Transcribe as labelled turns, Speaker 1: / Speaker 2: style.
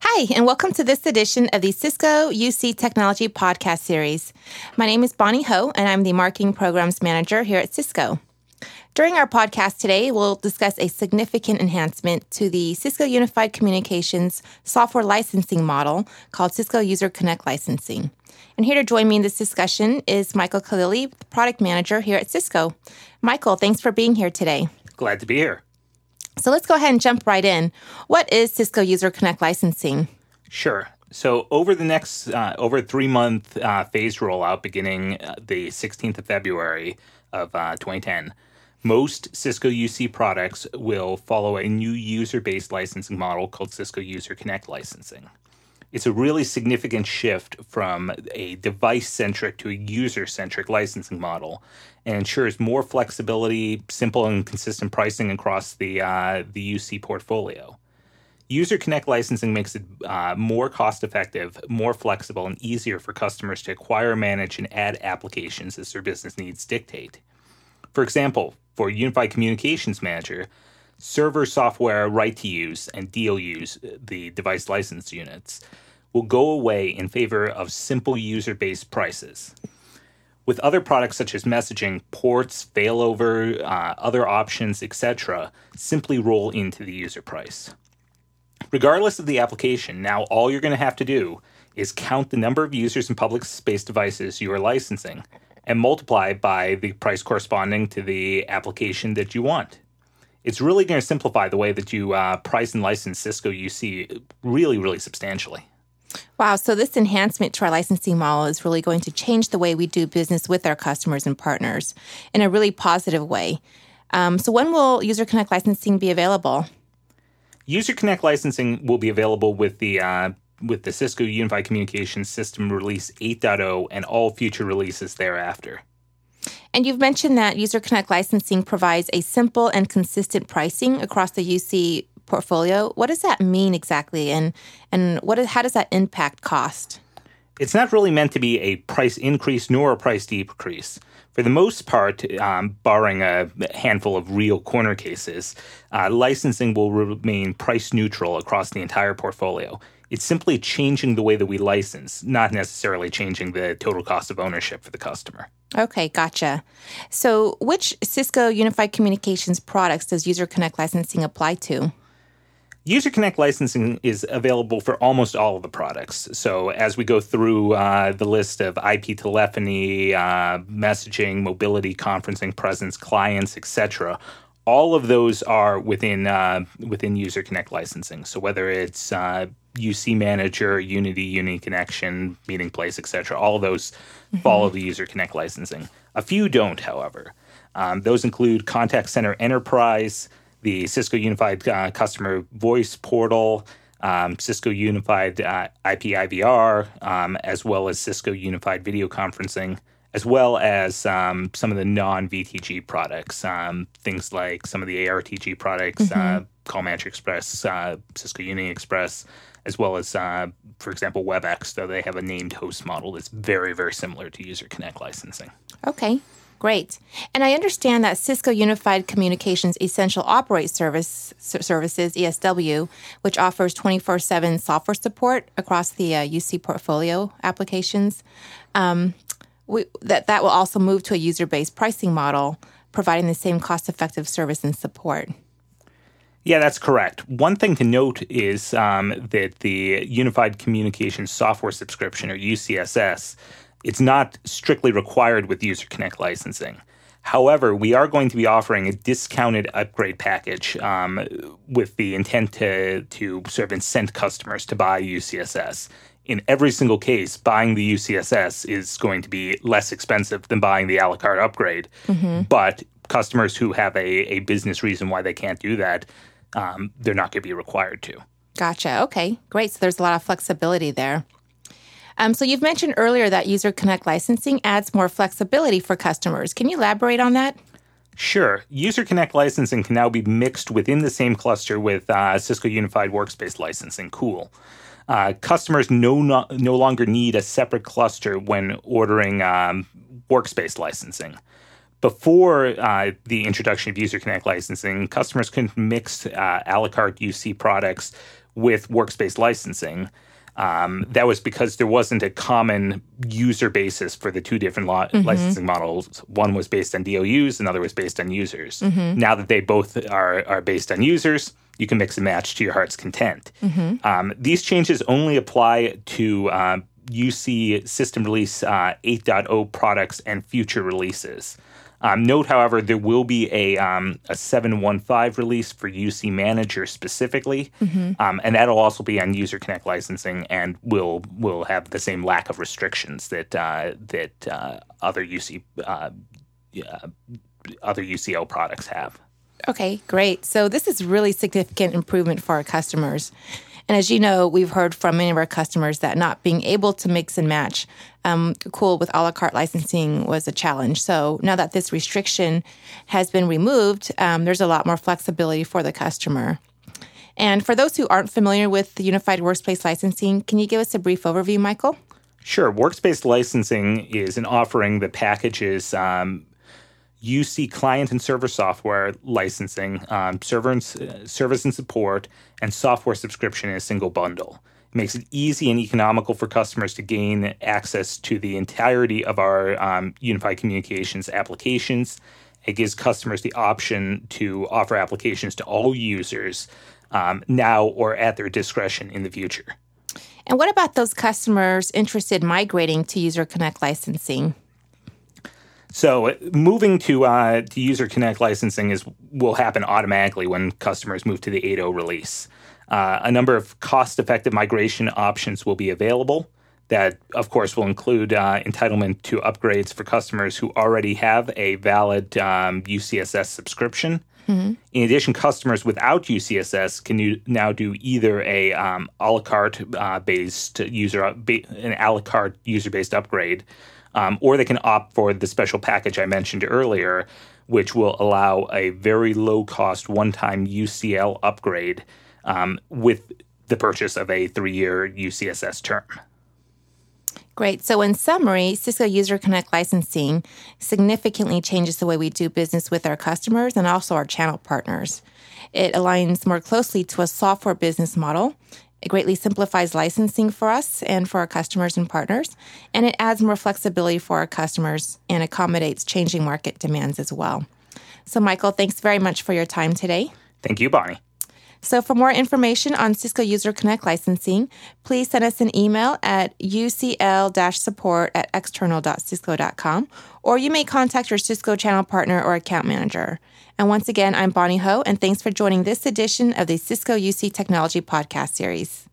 Speaker 1: Hi, and welcome to this edition of the Cisco UC Technology Podcast Series. My name is Bonnie Ho, and I'm the Marketing Programs Manager here at Cisco. During our podcast today, we'll discuss a significant enhancement to the Cisco Unified Communications software licensing model called Cisco User Connect Licensing. And here to join me in this discussion is Michael Khalili, Product Manager here at Cisco. Michael, thanks for being here today.
Speaker 2: Glad to be here.
Speaker 1: So let's go ahead and jump right in. What is Cisco User Connect licensing?
Speaker 2: Sure. So over the next uh, over three month uh, phase rollout, beginning uh, the 16th of February of uh, 2010, most Cisco UC products will follow a new user based licensing model called Cisco User Connect licensing. It's a really significant shift from a device centric to a user centric licensing model and ensures more flexibility, simple and consistent pricing across the, uh, the UC portfolio. User Connect licensing makes it uh, more cost effective, more flexible, and easier for customers to acquire, manage, and add applications as their business needs dictate. For example, for Unified Communications Manager, server software right to use and DOUs, the device license units, will go away in favor of simple user based prices. With other products such as messaging, ports, failover, uh, other options, etc., simply roll into the user price. Regardless of the application, now all you're going to have to do is count the number of users and public space devices you are licensing and multiply by the price corresponding to the application that you want. It's really going to simplify the way that you uh, price and license Cisco UC really, really substantially.
Speaker 1: Wow. So, this enhancement to our licensing model is really going to change the way we do business with our customers and partners in a really positive way. Um, so, when will User Connect licensing be available?
Speaker 2: User Connect licensing will be available with the uh, with the Cisco Unified Communications System Release 8.0 and all future releases thereafter.
Speaker 1: And you've mentioned that User Connect licensing provides a simple and consistent pricing across the UC portfolio. What does that mean exactly, and and what how does that impact cost?
Speaker 2: It's not really meant to be a price increase nor a price decrease. For the most part, um, barring a handful of real corner cases, uh, licensing will remain price neutral across the entire portfolio. It's simply changing the way that we license, not necessarily changing the total cost of ownership for the customer.
Speaker 1: Okay, gotcha. So, which Cisco Unified Communications products does User Connect licensing apply to?
Speaker 2: User Connect licensing is available for almost all of the products. So, as we go through uh, the list of IP telephony, uh, messaging, mobility, conferencing, presence, clients, etc., all of those are within uh, within User Connect licensing. So, whether it's UC Manager, Unity, Unity Connection, MeetingPlace, etc., all those mm-hmm. follow the User Connect licensing. A few don't, however. Um, those include Contact Center Enterprise the Cisco Unified uh, Customer Voice Portal, um, Cisco Unified uh, IP IVR, um, as well as Cisco Unified Video Conferencing, as well as um, some of the non VTG products, um, things like some of the ARTG products, mm-hmm. uh, Call Manager Express, uh, Cisco Unity Express, as well as, uh, for example, WebEx, though they have a named host model that's very, very similar to User Connect licensing.
Speaker 1: Okay. Great. And I understand that Cisco Unified Communications Essential Operate Service Services ESW, which offers 24/7 software support across the uh, UC portfolio applications, um, we, that that will also move to a user-based pricing model, providing the same cost-effective service and support.
Speaker 2: Yeah, that's correct. One thing to note is um, that the Unified Communications Software Subscription, or UCSS, it's not strictly required with User Connect licensing. However, we are going to be offering a discounted upgrade package um, with the intent to, to sort of incent customers to buy UCSS. In every single case, buying the UCSS is going to be less expensive than buying the a la carte upgrade. Mm-hmm. But customers who have a, a business reason why they can't do that, um, they're not going to be required to.
Speaker 1: Gotcha. Okay, great. So there's a lot of flexibility there. Um, so you've mentioned earlier that User Connect licensing adds more flexibility for customers. Can you elaborate on that?
Speaker 2: Sure. User Connect licensing can now be mixed within the same cluster with uh, Cisco Unified Workspace licensing. Cool. Uh, customers no, no, no longer need a separate cluster when ordering um, workspace licensing. Before uh, the introduction of User Connect licensing, customers could mix uh, a la carte UC products with workspace licensing. Um, that was because there wasn't a common user basis for the two different lo- mm-hmm. licensing models. One was based on DOUs, another was based on users. Mm-hmm. Now that they both are, are based on users, you can mix and match to your heart's content. Mm-hmm. Um, these changes only apply to uh, UC system release uh, 8.0 products and future releases. Um, note, however, there will be a um, a 715 release for UC Manager specifically, mm-hmm. um, and that'll also be on User Connect licensing and will will have the same lack of restrictions that uh, that uh, other UC uh, other UCL products have.
Speaker 1: Okay, great. So this is really significant improvement for our customers. And as you know, we've heard from many of our customers that not being able to mix and match um, CUWL with a la carte licensing was a challenge. So now that this restriction has been removed, um, there's a lot more flexibility for the customer. And for those who aren't familiar with the Unified Workspace Licensing, can you give us a brief overview, Michael?
Speaker 2: Sure. Workspace licensing is an offering that packages um, UC client and server software licensing, um, server and, uh, service and support, and software subscription in a single bundle. It makes it easy and economical for customers to gain access to the entirety of our um, unified communications applications. It gives customers the option to offer applications to all users um, now or at their discretion in the future.
Speaker 1: And what about those customers interested in migrating to User Connect licensing?
Speaker 2: So moving to uh, to User Connect licensing is will happen automatically when customers move to the 8.0 release. Uh, a number of cost-effective migration options will be available. That, of course, will include uh, entitlement to upgrades for customers who already have a valid um, UCSS subscription. Mm-hmm. In addition, customers without UCSS can now do either a um, a la carte uh, based user an a la carte user based upgrade um, or they can opt for the special package I mentioned earlier, which will allow a very low cost one time UCL upgrade um, with the purchase of a three year UCSS term.
Speaker 1: Great. So, in summary, Cisco User Connect licensing significantly changes the way we do business with our customers and also our channel partners. It aligns more closely to a software business model it greatly simplifies licensing for us and for our customers and partners, and it adds more flexibility for our customers and accommodates changing market demands as well. So, Michael, thanks very much for your time today.
Speaker 2: Thank you, Bonnie.
Speaker 1: So, for more information on Cisco User Connect licensing, please send us an email at ucl support at external.cisco.com, or you may contact your Cisco channel partner or account manager. And once again, I'm Bonnie Ho, and thanks for joining this edition of the Cisco UC Technology Podcast Series.